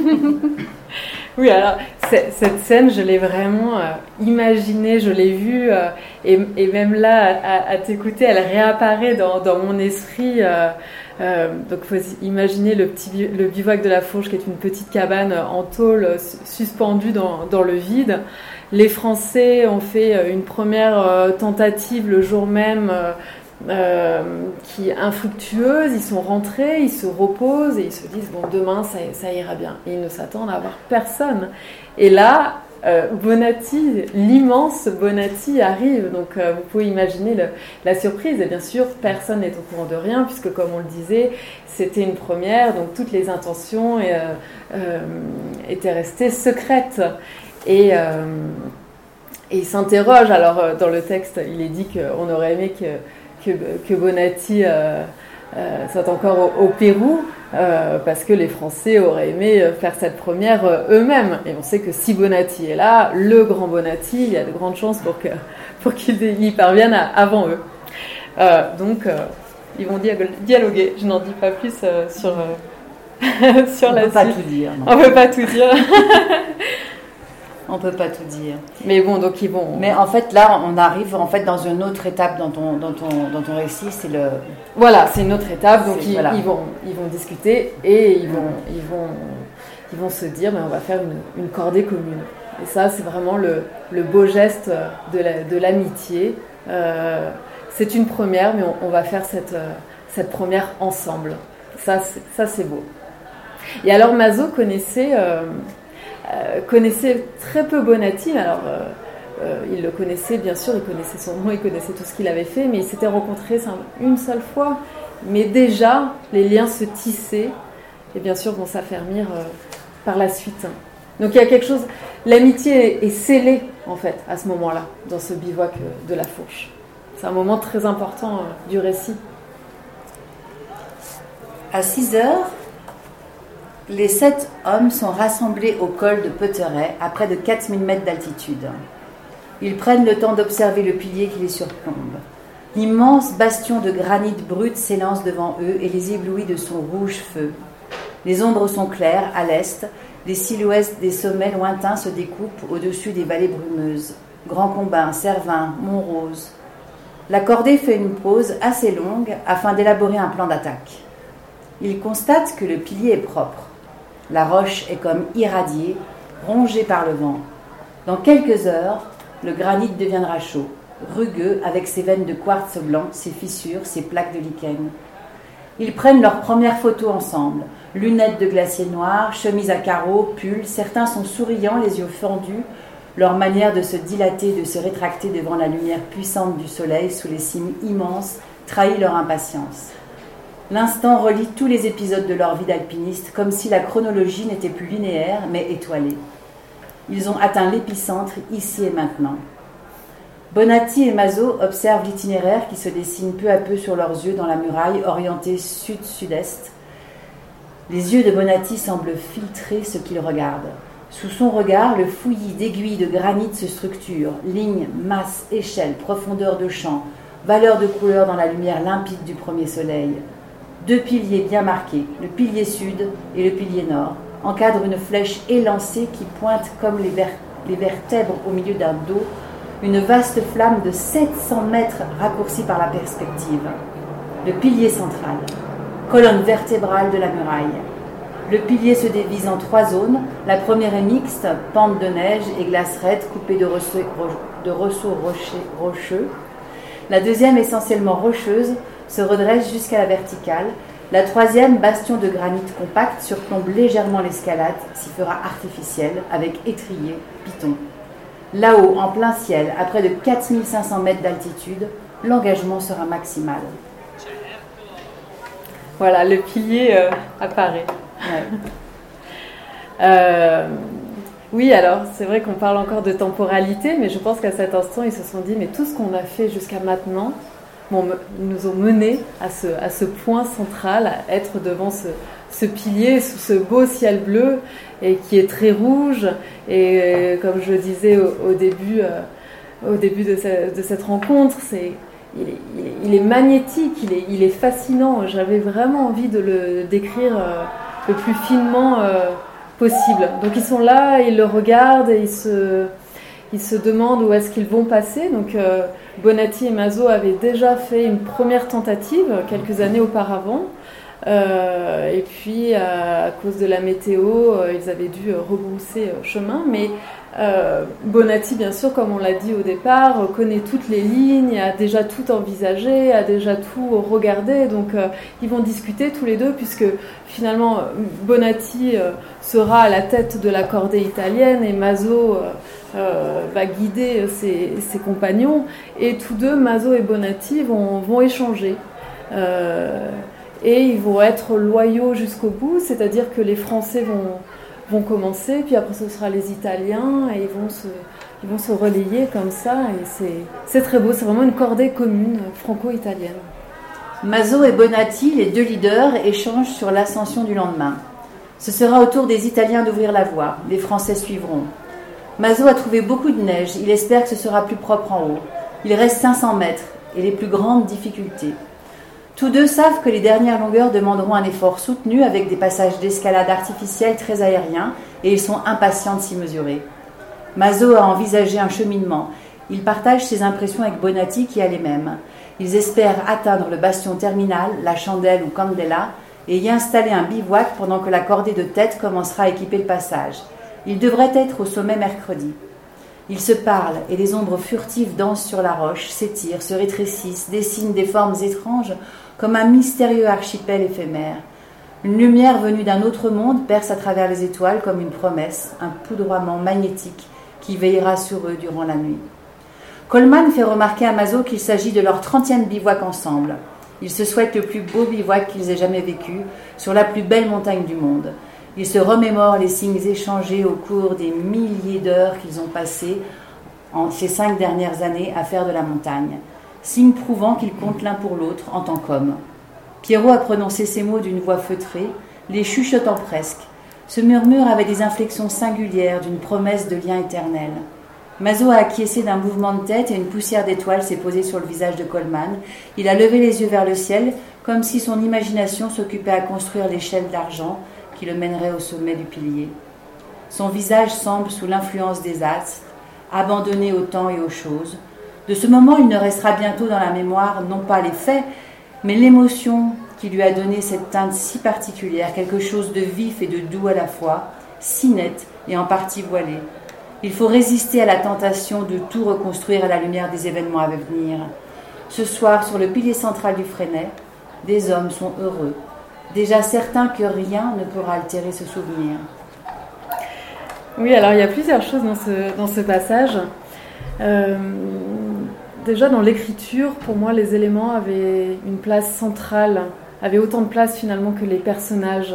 [LAUGHS] oui, alors cette scène, je l'ai vraiment euh, imaginée, je l'ai vue, euh, et, même là, à, t'écouter, elle réapparaît dans, mon esprit. Euh, donc, il faut imaginer le, petit, le bivouac de la Fourche, qui est une petite cabane en tôle suspendue dans, le vide. Les Français ont fait une première tentative le jour même euh, qui infructueuse, ils sont rentrés, ils se reposent et ils se disent bon demain ça, ira bien. Et ils ne s'attendent à voir personne. Et là, euh, Bonatti, l'immense Bonatti arrive, donc euh, vous pouvez imaginer la surprise. Et bien sûr, personne n'est au courant de rien, puisque comme on le disait, c'était une première, donc toutes les intentions étaient restées secrètes. Et, et il s'interroge, alors dans le texte, il est dit qu'on aurait aimé que que, Bonatti euh, euh, soit encore au, Pérou, euh, parce que les Français auraient aimé faire cette première eux-mêmes. Et on sait que si Bonatti est là, le grand Bonatti, il y a de grandes chances pour [LAUGHS] qu'il pour y parvienne avant eux. donc, ils vont dialoguer. Je n'en dis pas plus sur, [LAUGHS] sur on la peut pas tout dire. On peut pas tout dire. [LAUGHS] On peut pas tout dire. Mais bon, donc ils vont. Mais en fait, là, on arrive en fait dans une autre étape dans ton, dans ton, dans ton récit, c'est le. Voilà, c'est une autre étape. Donc ils, vont, ils vont discuter et ils vont, ils vont, ils vont se dire, mais on va faire une, une cordée commune. Et ça, c'est vraiment le, le, beau geste de l'amitié. Euh, c'est une première, mais on, va faire cette, cette première ensemble. Ça, c'est beau. Et alors, Mazo connaissait. Euh, euh, connaissait très peu Bonatti. Alors, euh, euh, il le connaissait bien sûr, il connaissait son nom, il connaissait tout ce qu'il avait fait, mais il s'était rencontré une seule fois. Mais déjà, les liens se tissaient et bien sûr vont s'affermir par la suite. Donc il y a quelque chose, l'amitié est scellée en fait à ce moment-là, dans ce bivouac de la Fourche. C'est un moment très important du récit. À 6 heures, les sept hommes sont rassemblés au col de Peuteret à près de 4000 mètres d'altitude. Ils prennent le temps d'observer le pilier qui les surplombe. L'immense bastion de granit brut s'élance devant eux et les éblouit de son rouge feu. Les ombres sont claires à l'est, les silhouettes des sommets lointains se découpent au-dessus des vallées brumeuses. Grand Combin, Servin, Montrose. La cordée fait une pause assez longue afin d'élaborer un plan d'attaque. Ils constatent que le pilier est propre. La roche est comme irradiée, rongée par le vent. Dans quelques heures, le granit deviendra chaud, rugueux avec ses veines de quartz blanc, ses fissures, ses plaques de lichen. Ils prennent leur première photo ensemble. Lunettes de glacier noir, chemise à carreaux, pull, certains sont souriants, les yeux fendus, leur manière de se dilater, de se rétracter devant la lumière puissante du soleil sous les cimes immenses trahit leur impatience. L'instant relie tous les épisodes de leur vie d'alpiniste comme si la chronologie n'était plus linéaire mais étoilée. Ils ont atteint l'épicentre ici et maintenant. Bonatti et Mazot observent l'itinéraire qui se dessine peu à peu sur leurs yeux dans la muraille orientée sud-sud-est. Les yeux de Bonatti semblent filtrer ce qu'ils regardent. Sous son regard, le fouillis d'aiguilles de granit se structure, lignes, masse, échelle, profondeur de champ, valeur de couleur dans la lumière limpide du premier soleil. Deux piliers bien marqués, le pilier sud et le pilier nord, encadrent une flèche élancée qui pointe comme les, vertèbres au milieu d'un dos une vaste flamme de 700 mètres raccourcie par la perspective. Le pilier central, colonne vertébrale de la muraille. Le pilier se divise en trois zones. La première est mixte, pente de neige et glacerette coupée de, de ressauts rocheux. La deuxième, essentiellement rocheuse, se redresse jusqu'à la verticale. La troisième, bastion de granit compact, surplombe légèrement l'escalade, s'y fera artificielle, avec étrier, piton. Là-haut, en plein ciel, à près de 4500 mètres d'altitude, l'engagement sera maximal. Voilà, le pilier euh, apparaît. [LAUGHS] Euh, oui, alors c'est vrai qu'on parle encore de temporalité, mais je pense qu'à cet instant, ils se sont dit, mais tout ce qu'on a fait jusqu'à maintenant, nous ont mené à ce, point central, à être devant ce, pilier sous ce beau ciel bleu et qui est très rouge. Et euh, comme je disais au, début, euh, de, cette rencontre, c'est il est, magnétique, il est, il est fascinant. J'avais vraiment envie de le décrire euh, le plus finement possible. Donc ils sont là, ils le regardent et ils se, ils se demandent où est-ce qu'ils vont passer. Donc Bonatti et Mazo avaient déjà fait une première tentative quelques années auparavant. Euh, et puis, à cause de la météo, euh, ils avaient dû rebrousser euh, chemin. Mais Bonatti, bien sûr, comme on l'a dit au départ, connaît toutes les lignes, a déjà tout envisagé, a déjà tout regardé. Donc, ils vont discuter tous les deux, puisque finalement, Bonatti sera à la tête de la cordée italienne et Mazo va guider ses, compagnons. Et tous deux, Mazo et Bonatti, vont, échanger et ils vont être loyaux jusqu'au bout, c'est-à-dire que les Français vont, vont commencer, puis après ce sera les Italiens, et ils vont se, ils vont se relayer comme ça, et c'est très beau, c'est vraiment une cordée commune franco-italienne. Mazo et Bonatti, les deux leaders, échangent sur l'ascension du lendemain. Ce sera au tour des Italiens d'ouvrir la voie, les Français suivront. Mazo a trouvé beaucoup de neige, il espère que ce sera plus propre en haut. Il reste 500 mètres et les plus grandes difficultés. Tous deux savent que les dernières longueurs demanderont un effort soutenu avec des passages d'escalade artificielle très aériens et ils sont impatients de s'y mesurer. Mazo a envisagé un cheminement. Il partage ses impressions avec Bonatti qui a les mêmes. Ils espèrent atteindre le bastion terminal, la chandelle ou Candela et y installer un bivouac pendant que la cordée de tête commencera à équiper le passage. Ils devraient être au sommet mercredi. Ils se parlent et les ombres furtives dansent sur la roche, s'étirent, se rétrécissent, dessinent des formes étranges comme un mystérieux archipel éphémère. Une lumière venue d'un autre monde perce à travers les étoiles comme une promesse, un poudroiement magnétique qui veillera sur eux durant la nuit. Coleman fait remarquer à Mazo qu'il s'agit de leur trentième bivouac ensemble. Ils se souhaitent le plus beau bivouac qu'ils aient jamais vécu, sur la plus belle montagne du monde. Ils se remémorent les signes échangés au cours des milliers d'heures qu'ils ont passées en ces cinq dernières années à faire de la montagne signe prouvant qu'ils comptent l'un pour l'autre en tant qu'hommes. Pierrot a prononcé ces mots d'une voix feutrée, les chuchotant presque. Ce murmure avait des inflexions singulières d'une promesse de lien éternel. Mazo a acquiescé d'un mouvement de tête et une poussière d'étoiles s'est posée sur le visage de Coleman. Il a levé les yeux vers le ciel, comme si son imagination s'occupait à construire l'échelle d'argent qui le mènerait au sommet du pilier. Son visage semble sous l'influence des astres, abandonné au temps et aux choses, de ce moment, il ne restera bientôt dans la mémoire non pas les faits, mais l'émotion qui lui a donné cette teinte si particulière, quelque chose de vif et de doux à la fois, si net et en partie voilé. Il faut résister à la tentation de tout reconstruire à la lumière des événements à venir. Ce soir, sur le pilier central du Freinet, des hommes sont heureux, déjà certains que rien ne pourra altérer ce souvenir. Oui, alors il y a plusieurs choses dans ce, dans ce passage. Euh, déjà dans l'écriture, pour moi, les éléments avaient une place centrale, avaient autant de place finalement que les personnages.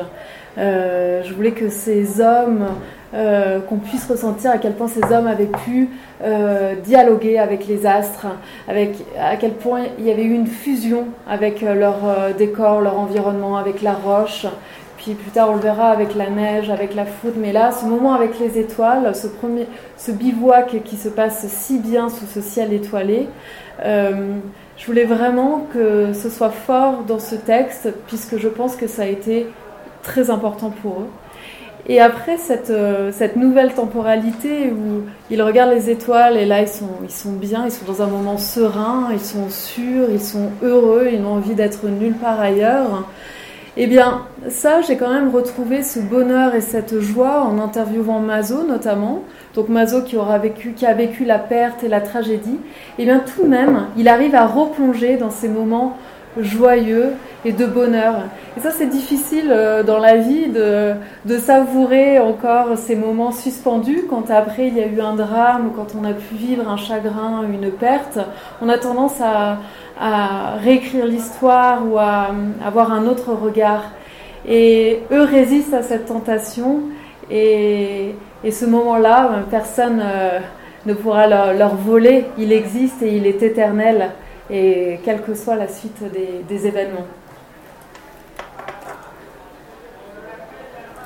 Euh, je voulais que ces hommes, euh, qu'on puisse ressentir à quel point ces hommes avaient pu euh, dialoguer avec les astres, avec à quel point il y avait eu une fusion avec leur décor, leur environnement, avec la roche. Puis plus tard, on le verra avec la neige, avec la foudre. Mais là, ce moment avec les étoiles, ce, premier, ce bivouac qui se passe si bien sous ce ciel étoilé, je voulais vraiment que ce soit fort dans ce texte, puisque je pense que ça a été très important pour eux. Et après cette, euh, cette nouvelle temporalité où ils regardent les étoiles et là ils sont, ils sont bien, ils sont dans un moment serein, ils sont sûrs, ils sont heureux, ils n'ont envie d'être nulle part ailleurs. Eh bien, ça, j'ai quand même retrouvé ce bonheur et cette joie en interviewant Mazo notamment. Donc Mazo qui aura vécu, qui a vécu la perte et la tragédie. Eh bien, tout de même, il arrive à replonger dans ces moments joyeux et de bonheur. Et ça, c'est difficile euh, dans la vie de, de, savourer encore ces moments suspendus quand après il y a eu un drame ou quand on a pu vivre un chagrin, une perte. On a tendance à, réécrire l'histoire ou à, avoir un autre regard. Et eux résistent à cette tentation et, et ce moment-là, personne euh, ne pourra leur voler. Il existe et il est éternel et quelle que soit la suite des, événements.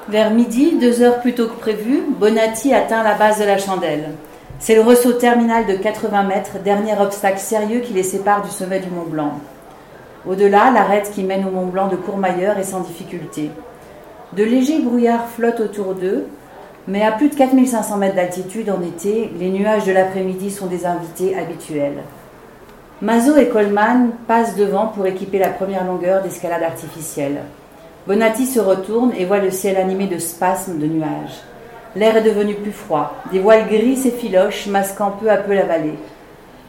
Vers midi, deux heures plus tôt que prévu, Bonatti atteint la base de la chandelle. C'est le ressaut terminal de 80 mètres, dernier obstacle sérieux qui les sépare du sommet du Mont Blanc. Au-delà, l'arête qui mène au Mont Blanc de Courmayeur est sans difficulté. De légers brouillards flottent autour d'eux, mais à plus de 4500 mètres d'altitude en été, les nuages de l'après-midi sont des invités habituels. Mazo et Coleman passent devant pour équiper la première longueur d'escalade artificielle. Bonatti se retourne et voit le ciel animé de spasmes de nuages. L'air est devenu plus froid, des voiles gris s'effilochent, masquant peu à peu la vallée.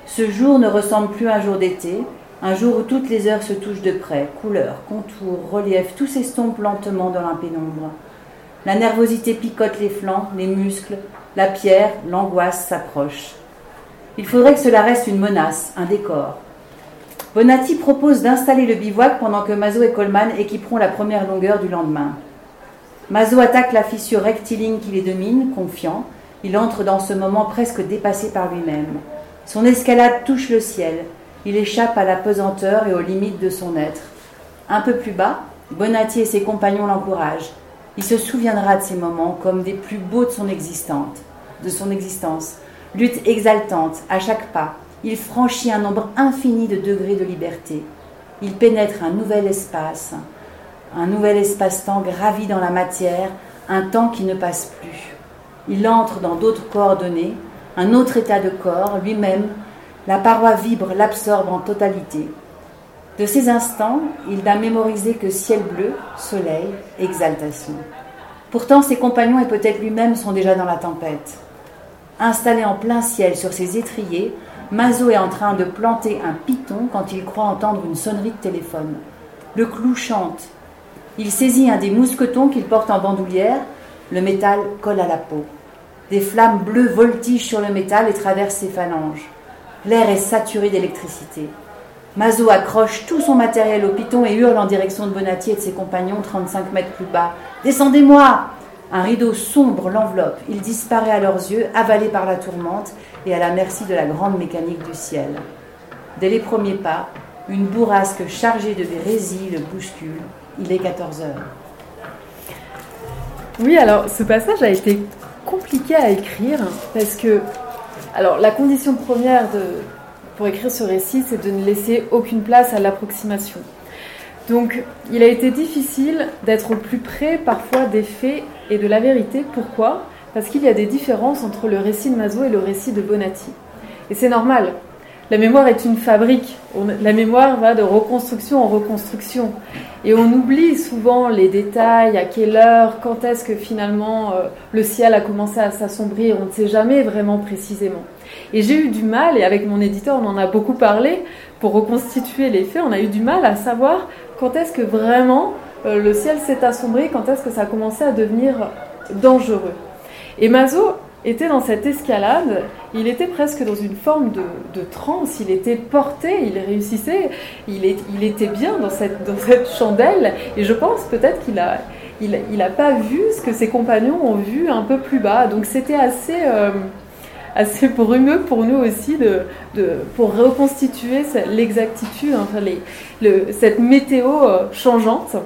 Ce jour ne ressemble plus à un jour d'été, un jour où toutes les heures se touchent de près, couleurs, contours, reliefs, tout s'estompe lentement dans la pénombre. La nervosité picote les flancs, les muscles, la pierre, l'angoisse s'approche. Il faudrait que cela reste une menace, un décor. Bonatti propose d'installer le bivouac pendant que Mazo et Coleman équiperont la première longueur du lendemain. Mazo attaque la fissure rectiligne qui les domine, confiant. Il entre dans ce moment presque dépassé par lui-même. Son escalade touche le ciel. Il échappe à la pesanteur et aux limites de son être. Un peu plus bas, Bonatti et ses compagnons l'encouragent. Il se souviendra de ces moments comme des plus beaux de son existence. De son existence. Lutte exaltante à chaque pas, il franchit un nombre infini de degrés de liberté. Il pénètre un nouvel espace, un nouvel espace-temps gravi dans la matière, un temps qui ne passe plus. Il entre dans d'autres coordonnées, un autre état de corps, lui-même, la paroi vibre, l'absorbe en totalité. De ces instants, il n'a mémorisé que ciel bleu, soleil, exaltation. Pourtant, ses compagnons et peut-être lui-même sont déjà dans la tempête. Installé en plein ciel sur ses étriers, Mazo est en train de planter un piton quand il croit entendre une sonnerie de téléphone. Le clou chante. Il saisit un des mousquetons qu'il porte en bandoulière. Le métal colle à la peau. Des flammes bleues voltigent sur le métal et traversent ses phalanges. L'air est saturé d'électricité. Mazo accroche tout son matériel au piton et hurle en direction de Bonatti et de ses compagnons 35 mètres plus bas. Descendez-moi un rideau sombre l'enveloppe. Il disparaît à leurs yeux, avalé par la tourmente et à la merci de la grande mécanique du ciel. Dès les premiers pas, une bourrasque chargée de résille le bouscule. Il est 14 heures. Oui, alors ce passage a été compliqué à écrire parce que, alors la condition première pour écrire ce récit, c'est de ne laisser aucune place à l'approximation. Donc, il a été difficile d'être au plus près parfois des faits et de la vérité. Pourquoi? Parce qu'il y a des différences entre le récit de Mazo et le récit de Bonatti. Et c'est normal. La mémoire est une fabrique. La mémoire va de reconstruction en reconstruction. Et on oublie souvent les détails, à quelle heure, quand est-ce que finalement euh, le ciel a commencé à s'assombrir. On ne sait jamais vraiment précisément. Et j'ai eu du mal, et avec mon éditeur on en a beaucoup parlé, pour reconstituer les faits, on a eu du mal à savoir quand est-ce que vraiment euh, le ciel s'est assombri, quand est-ce que ça a commencé à devenir dangereux? Et Mazo était dans cette escalade, il était presque dans une forme de, transe, il était porté, il réussissait, il, était bien dans cette, chandelle, et je pense peut-être qu'il a, il, il pas vu ce que ses compagnons ont vu un peu plus bas. Donc c'était assez, euh, assez brumeux pour nous aussi de, pour reconstituer l'exactitude, enfin le, cette météo euh, changeante.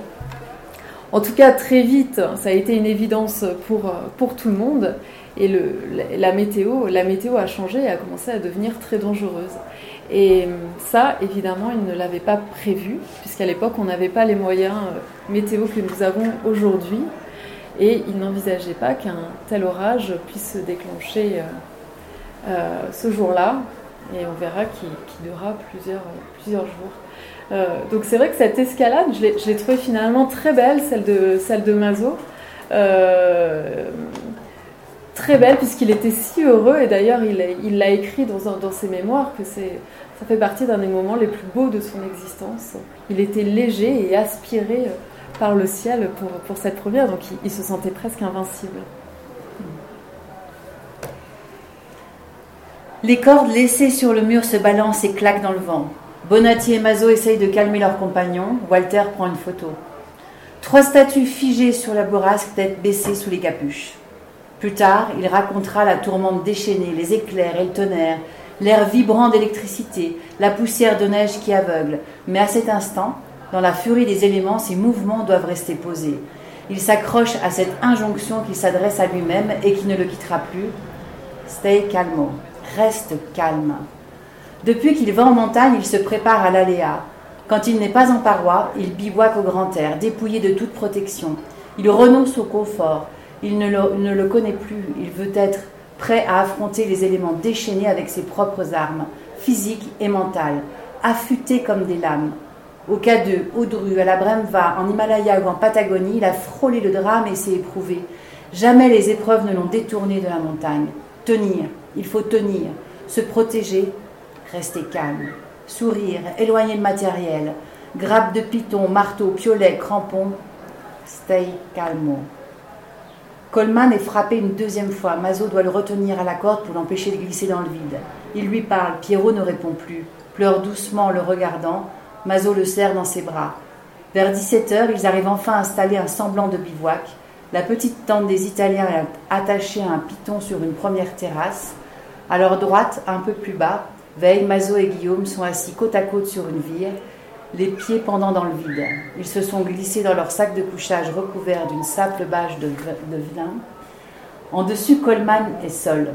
En tout cas, très vite, ça a été une évidence pour, euh, pour tout le monde. Et le, la, météo, la météo a changé et a commencé à devenir très dangereuse. Et ça, évidemment, il ne l'avait pas prévu, puisqu'à l'époque, on n'avait pas les moyens euh, météo que nous avons aujourd'hui. Et il n'envisageait pas qu'un tel orage puisse se déclencher euh, euh, ce jour-là. Et on verra qu'il durera plusieurs, jours. donc c'est vrai que cette escalade, je l'ai trouvée finalement très belle, celle de, celle de Mazo très belle puisqu'il était si heureux et d'ailleurs il l'a écrit dans, ses mémoires que ça fait partie d'un des moments les plus beaux de son existence. Il était léger et aspiré euh, par le ciel pour cette première, donc il, se sentait presque invincible. Les cordes laissées sur le mur se balancent et claquent dans le vent. Bonatti et Mazo essayent de calmer leurs compagnons. Walter prend une photo. Trois statues figées sur la bourrasque, tête baissée sous les capuches. Plus tard, il racontera la tourmente déchaînée, les éclairs et le tonnerre, l'air vibrant d'électricité, la poussière de neige qui aveugle. Mais à cet instant, dans la furie des éléments, ses mouvements doivent rester posés. Il s'accroche à cette injonction qu'il s'adresse à lui-même et qui ne le quittera plus. Stay calmo, reste calme. Depuis qu'il va en montagne, il se prépare à l'aléa. Quand il n'est pas en paroi, il bivouaque au grand air, dépouillé de toute protection. Il renonce au confort, il ne le, connaît plus. Il veut être prêt à affronter les éléments déchaînés avec ses propres armes, physiques et mentales, affûtés comme des lames. Au cas de Audru, à la Bremva, en Himalaya ou en Patagonie, il a frôlé le drame et s'est éprouvé. Jamais les épreuves ne l'ont détourné de la montagne. Tenir, il faut tenir, se protéger, rester calme, sourire, éloigner le matériel, grappe de piton, marteau, piolet, crampon, stay calmo. Coleman est frappé une deuxième fois. Mazo doit le retenir à la corde pour l'empêcher de glisser dans le vide. Il lui parle. Pierrot ne répond plus. Pleure doucement en le regardant. Mazo le serre dans ses bras. Vers 17 heures, ils arrivent enfin à installer un semblant de bivouac. La petite tente des Italiens est attachée à un piton sur une première terrasse. À leur droite, un peu plus bas, Veille, Mazo et Guillaume sont assis côte à côte sur une vire les pieds pendant dans le vide. Ils se sont glissés dans leur sac de couchage recouvert d'une simple bâche de, vin. En dessus, Coleman est seul.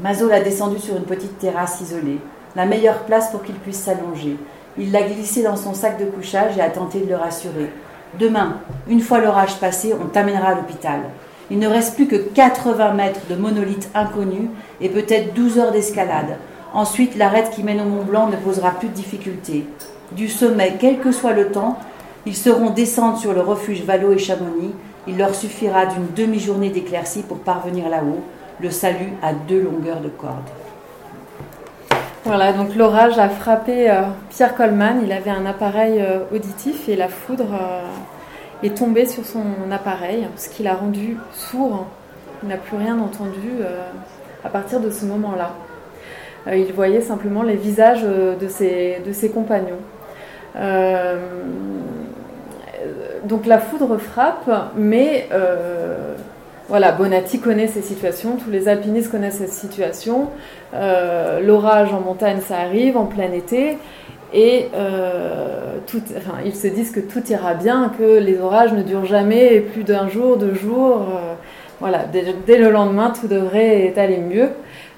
Mazo l'a descendu sur une petite terrasse isolée, la meilleure place pour qu'il puisse s'allonger. Il l'a glissé dans son sac de couchage et a tenté de le rassurer. Demain, une fois l'orage passé, on t'amènera à l'hôpital. Il ne reste plus que 80 mètres de monolithe inconnu et peut-être 12 heures d'escalade. Ensuite, l'arête qui mène au Mont Blanc ne posera plus de difficultés du sommet, quel que soit le temps, ils seront descendre sur le refuge Valo et Chamonix. Il leur suffira d'une demi-journée d'éclaircie pour parvenir là-haut. Le salut à deux longueurs de corde. Voilà, donc l'orage a frappé euh, Pierre Coleman. Il avait un appareil euh, auditif et la foudre euh, est tombée sur son appareil, ce qui l'a rendu sourd. Il n'a plus rien entendu à partir de ce moment-là. il voyait simplement les visages de de ses compagnons. Euh, donc la foudre frappe, mais euh, voilà, Bonatti connaît ces situations, tous les alpinistes connaissent cette situation. Euh, l'orage en montagne, ça arrive en plein été. Et tout, ils se disent que tout ira bien, que les orages ne durent jamais plus d'un jour, deux jours. voilà, dès, dès, le lendemain, tout devrait aller mieux.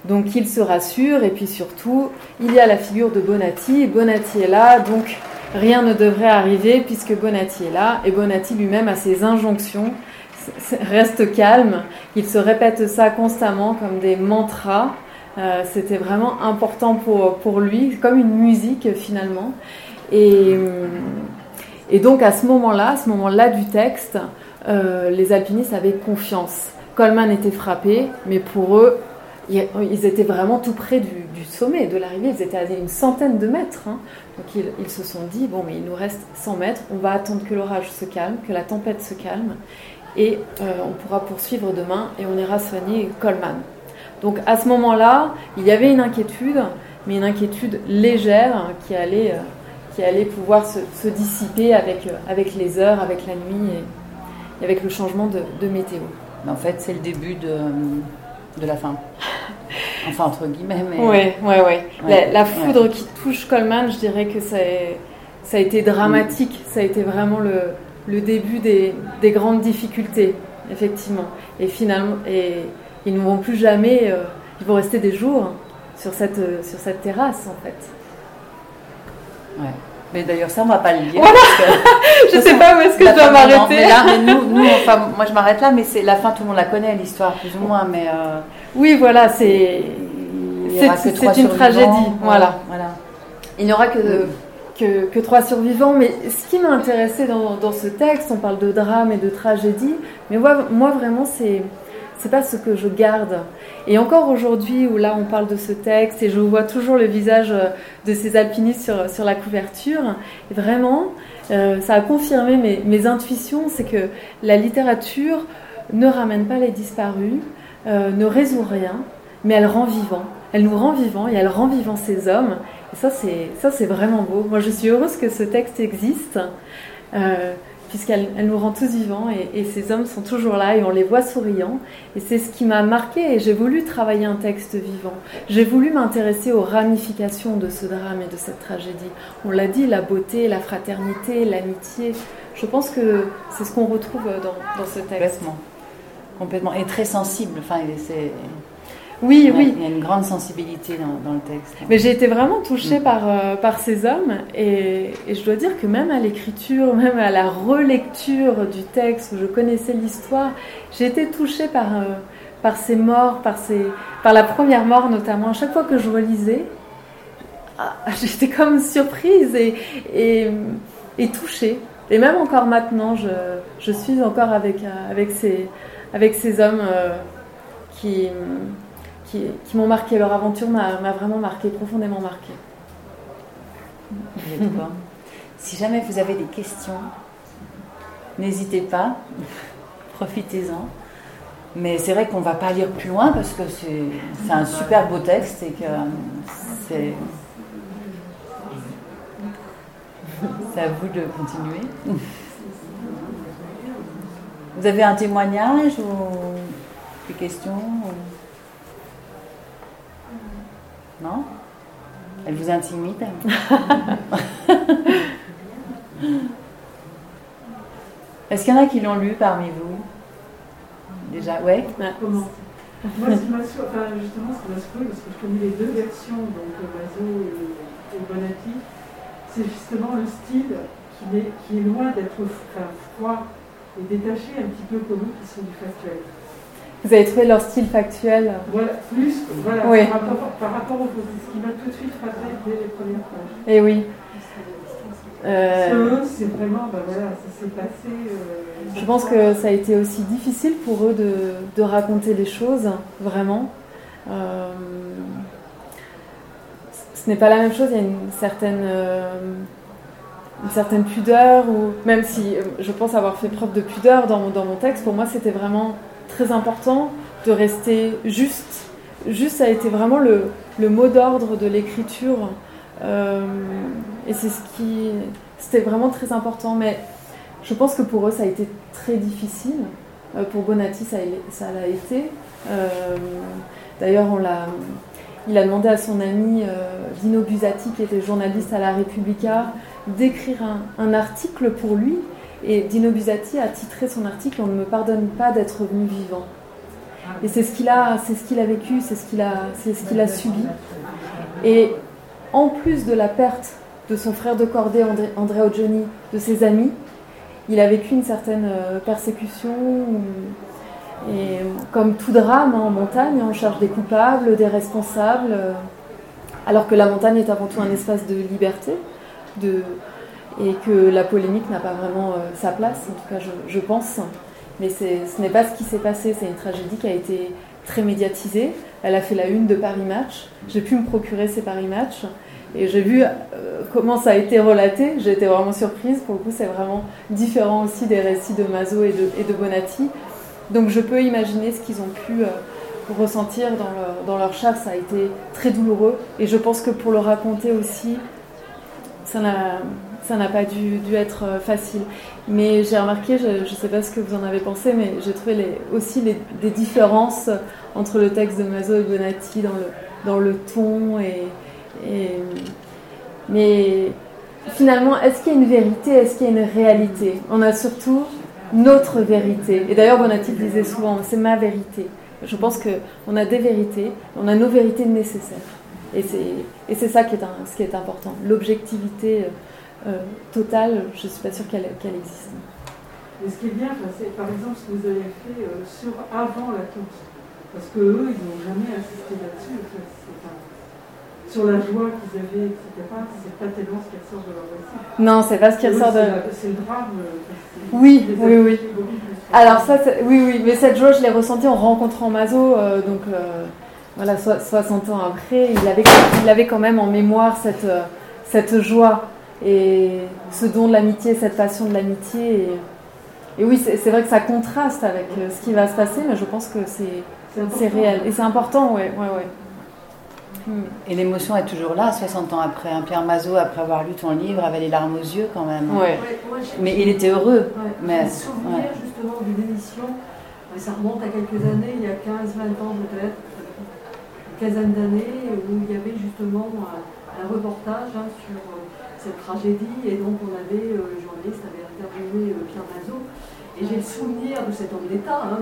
Donc ils se rassurent, et puis surtout, il y a la figure de Bonatti. Bonatti est là, donc rien ne devrait arriver puisque Bonatti est là et Bonatti lui-même a ses injonctions. Reste calme. Il se répète ça constamment comme des mantras. Euh, c'était vraiment important pour, pour lui, comme une musique finalement. Et, et donc à ce moment-là, à ce moment-là du texte, euh, les alpinistes avaient confiance. Coleman était frappé, mais pour eux, ils étaient vraiment tout près du, sommet, de l'arrivée. Ils étaient à une centaine de mètres. Hein. Donc ils, se sont dit, bon, mais il nous reste 100 mètres, on va attendre que l'orage se calme, que la tempête se calme. et on pourra poursuivre demain et on ira soigner Coleman. Donc à ce moment-là, il y avait une inquiétude, mais une inquiétude légère qui allait, qui allait pouvoir se, dissiper avec, avec les heures, avec la nuit et, avec le changement de, météo. en fait, c'est le début de, de la fin. [LAUGHS] Enfin, entre guillemets. Mais... Oui, oui, oui. La, foudre qui touche Coleman, je dirais que ça a été dramatique. Ça a été vraiment le, le début des, des, grandes difficultés, effectivement. Et finalement, et ils ne vont plus jamais, euh, ils vont rester des jours sur cette, euh, sur cette terrasse, en fait. Ouais. Mais d'ailleurs, ça, on va pas le dire. [LAUGHS] je ne sais pas où est-ce que je dois m'arrêter. nous, nous [LAUGHS] enfin, moi, je m'arrête là, mais c'est la fin, tout le monde la connaît, l'histoire, plus ou moins. Mais euh, oui, voilà, c'est c'est une tragédie. Voilà. voilà. Il n'y aura que, que, que, trois survivants. Mais ce qui m'a intéressé dans, dans, ce texte, on parle de drame et de tragédie, mais moi, moi vraiment, c'est c'est pas ce que je garde. Et encore aujourd'hui, où là on parle de ce texte, et je vois toujours le visage euh, de ces alpinistes sur, sur la couverture, vraiment, euh, ça a confirmé mes, mes intuitions, c'est que la littérature ne ramène pas les disparus, euh, ne résout rien, mais elle rend vivant. Elle nous rend vivant et elle rend vivant ces hommes. Et ça, c'est ça, c'est vraiment beau. Moi, je suis heureuse que ce texte existe. Puisqu'elle elle nous rend tous vivants et, ces hommes sont toujours là et on les voit souriants. Et c'est ce qui m'a marqué et j'ai voulu travailler un texte vivant. J'ai voulu m'intéresser aux ramifications de ce drame et de cette tragédie. On l'a dit, la beauté, la fraternité, l'amitié. Je pense que c'est ce qu'on retrouve dans, dans, ce texte. Complètement. Complètement. Et très sensible. Enfin, c'est oui, oui. Il y a une grande sensibilité dans, le texte. Mais j'ai été vraiment touchée mm. par, euh, par ces hommes et, je dois dire que même à l'écriture, [LAUGHS] même à la relecture du texte où je connaissais l'histoire, j'ai été touchée par, euh, par ces morts, par, ces, par la première mort notamment. À chaque fois que je relisais, ah, [LAUGHS] j'étais comme surprise et, et, et, touchée. Et même encore maintenant, je, je suis encore avec, avec, ces, avec ces hommes euh, qui qui, m'ont marqué. Leur aventure m'a vraiment marqué, profondément marqué. [LAUGHS] si jamais vous avez des questions, n'hésitez pas, [LAUGHS] profitez-en. Mais c'est vrai qu'on ne va pas lire plus loin parce que c'est un super beau texte et que c'est. C'est à vous de continuer. [LAUGHS] Vous avez un témoignage ou des questions non? Elle vous intimide? [LAUGHS] Est-ce qu'il y en a qui l'ont lu parmi vous? Déjà, ouais? Comment? Moi, ce qui m'a enfin, justement, ce qui m'a surpris, parce que je connais les deux versions, donc Mazo et, Bonatti, c'est justement le style qui est, qui est loin d'être froid et détaché un petit peu comme nous qui sont du factuel. Vous avez trouvé leur style factuel Voilà, plus voilà, oui. par, rapport, par rapport au ce qui m'a tout de suite frappé dès les premières pages. Eh oui. Euh, c'est vraiment, ben voilà, ça s'est passé. Euh, je pense que ça a été aussi difficile pour eux de, de raconter les choses, vraiment. Euh, ce n'est pas la même chose, il y a une certaine, euh, une certaine pudeur, ou même si je pense avoir fait preuve de pudeur dans, dans mon texte, pour moi c'était vraiment très important de rester juste. Juste, ça a été vraiment le, le mot d'ordre de l'écriture. Euh, et c'est ce qui. C'était vraiment très important. Mais je pense que pour eux, ça a été très difficile. Euh, pour Bonatti, ça, ça l'a été. Euh, d'ailleurs, on l'a. Il a demandé à son ami Dino Busati, qui était journaliste à La Repubblica, d'écrire un, un article pour lui et Dino Buzzati a titré son article On ne me pardonne pas d'être venu vivant. Et c'est ce qu'il a, c'est ce qu'il a vécu, c'est ce qu'il a, c'est ce qu'il a subi. Et en plus de la perte de son frère de cordée André, André Johnny, de ses amis, il a vécu une certaine euh, persécution. Et comme tout drame hein, en montagne, on cherche des coupables, des responsables, euh, alors que la montagne est avant tout un espace de liberté, de, et que la polémique n'a pas vraiment euh, sa place, en tout cas je, pense. Mais ce n'est pas ce qui s'est passé, c'est une tragédie qui a été très médiatisée. Elle a fait la une de Paris Match. J'ai pu me procurer ces Paris Match. Et j'ai vu comment ça a été relaté. J'ai été vraiment surprise. Pour le coup, c'est vraiment différent aussi des récits de Mazo et de, et Bonatti. Donc je peux imaginer ce qu'ils ont pu ressentir dans, leur chair. Ça a été très douloureux. Et je pense que pour le raconter aussi, ça n'a pas dû, être facile. Mais j'ai remarqué, je ne sais pas ce que vous en avez pensé, mais j'ai trouvé aussi des différences entre le texte de Mazo et Bonatti dans le, dans le ton. Et, mais finalement, est-ce qu'il y a une vérité Est-ce qu'il y a une réalité? On a surtout notre vérité. Et d'ailleurs, Bonatti disait souvent, c'est ma vérité. Je pense qu'on a des vérités, on a nos vérités nécessaires. Et c'est ça qui est, ce qui est important. L'objectivité euh, totale, je ne suis pas sûre qu'elle existe. Mais ce qui est bien, c'est par exemple ce que vous avez fait euh, sur avant la toute. Parce qu'eux, ils n'ont jamais assisté là-dessus. Sur la joie qu'ils avaient, etc., c'est pas tellement ce qui ressort de leur récit. Non, c'est pas ce qui ressort de. C'est le drame. Oui, oui, oui. Alors, ça, oui, oui, mais cette joie, je l'ai ressentie en rencontrant Mazo. Euh, donc, euh, voilà, 60 ans après, il avait, il avait quand même en mémoire cette, euh, cette joie et ce don de l'amitié, cette passion de l'amitié. Et, et, oui, c'est vrai que ça contraste avec ce qui va se passer, mais je pense que c'est c'est réel. Et c'est important, ouais, ouais, ouais. Hmm. Et l'émotion est toujours là, 60 ans après. un Pierre Mazot, après avoir lu ton livre, avait les larmes aux yeux quand même. Ouais. mais il était heureux. mais, souvenir justement d'une émission, ça remonte à quelques années, il y a 15-20 ans peut-être, une quinzaine d'années, où il y avait justement un, reportage hein, sur euh, cette tragédie. Et donc on avait, euh, le journaliste avait interviewé euh, Pierre Mazot. Et j'ai le souvenir de cet homme d'État, hein,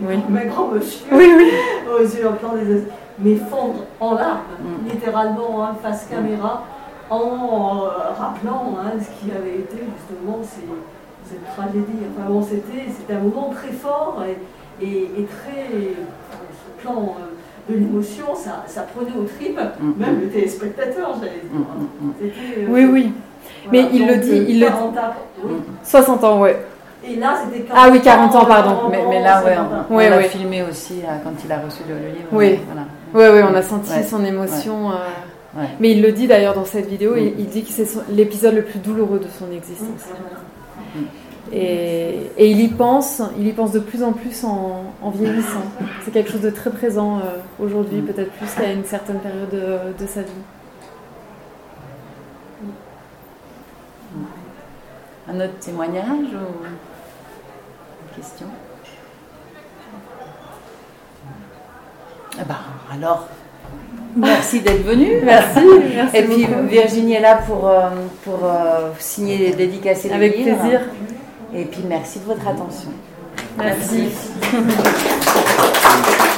oui. un grand monsieur, oui, oui. [LAUGHS] aux yeux en des mais fondre en larmes, mm. littéralement, hein, face caméra, en euh, rappelant hein, ce qui avait été justement cette tragédie. Enfin bon, c'était un moment très fort et, et, très, ce plan euh, de l'émotion, ça, ça, prenait aux tripes, mm. même le téléspectateur, j'allais dire. Euh, oui, oui. Mais il le dit, il le dit. 60 ans, ouais. Et là, c'était Ah oui, 40 ans, pardon. Mais, mais là, ouais, on, l'a filmé aussi quand il a reçu le, livre. Oui. Voilà. Oui, oui, on a senti son émotion. Euh, mais il le dit d'ailleurs dans cette vidéo, il, il, dit que c'est l'épisode le plus douloureux de son existence. Mm. Et, et, il y pense, il y pense de plus en plus en, en vieillissant. C'est quelque chose de très présent euh, aujourd'hui, mm. peut-être plus qu'à une certaine période de, de sa vie. Un autre témoignage ou question? Eh ben, alors, merci d'être venu. [LAUGHS] Merci, Et puis Virginie est là pour, euh, pour euh, signer les dédicaces Avec plaisir. Et puis merci de votre attention. merci. [LAUGHS]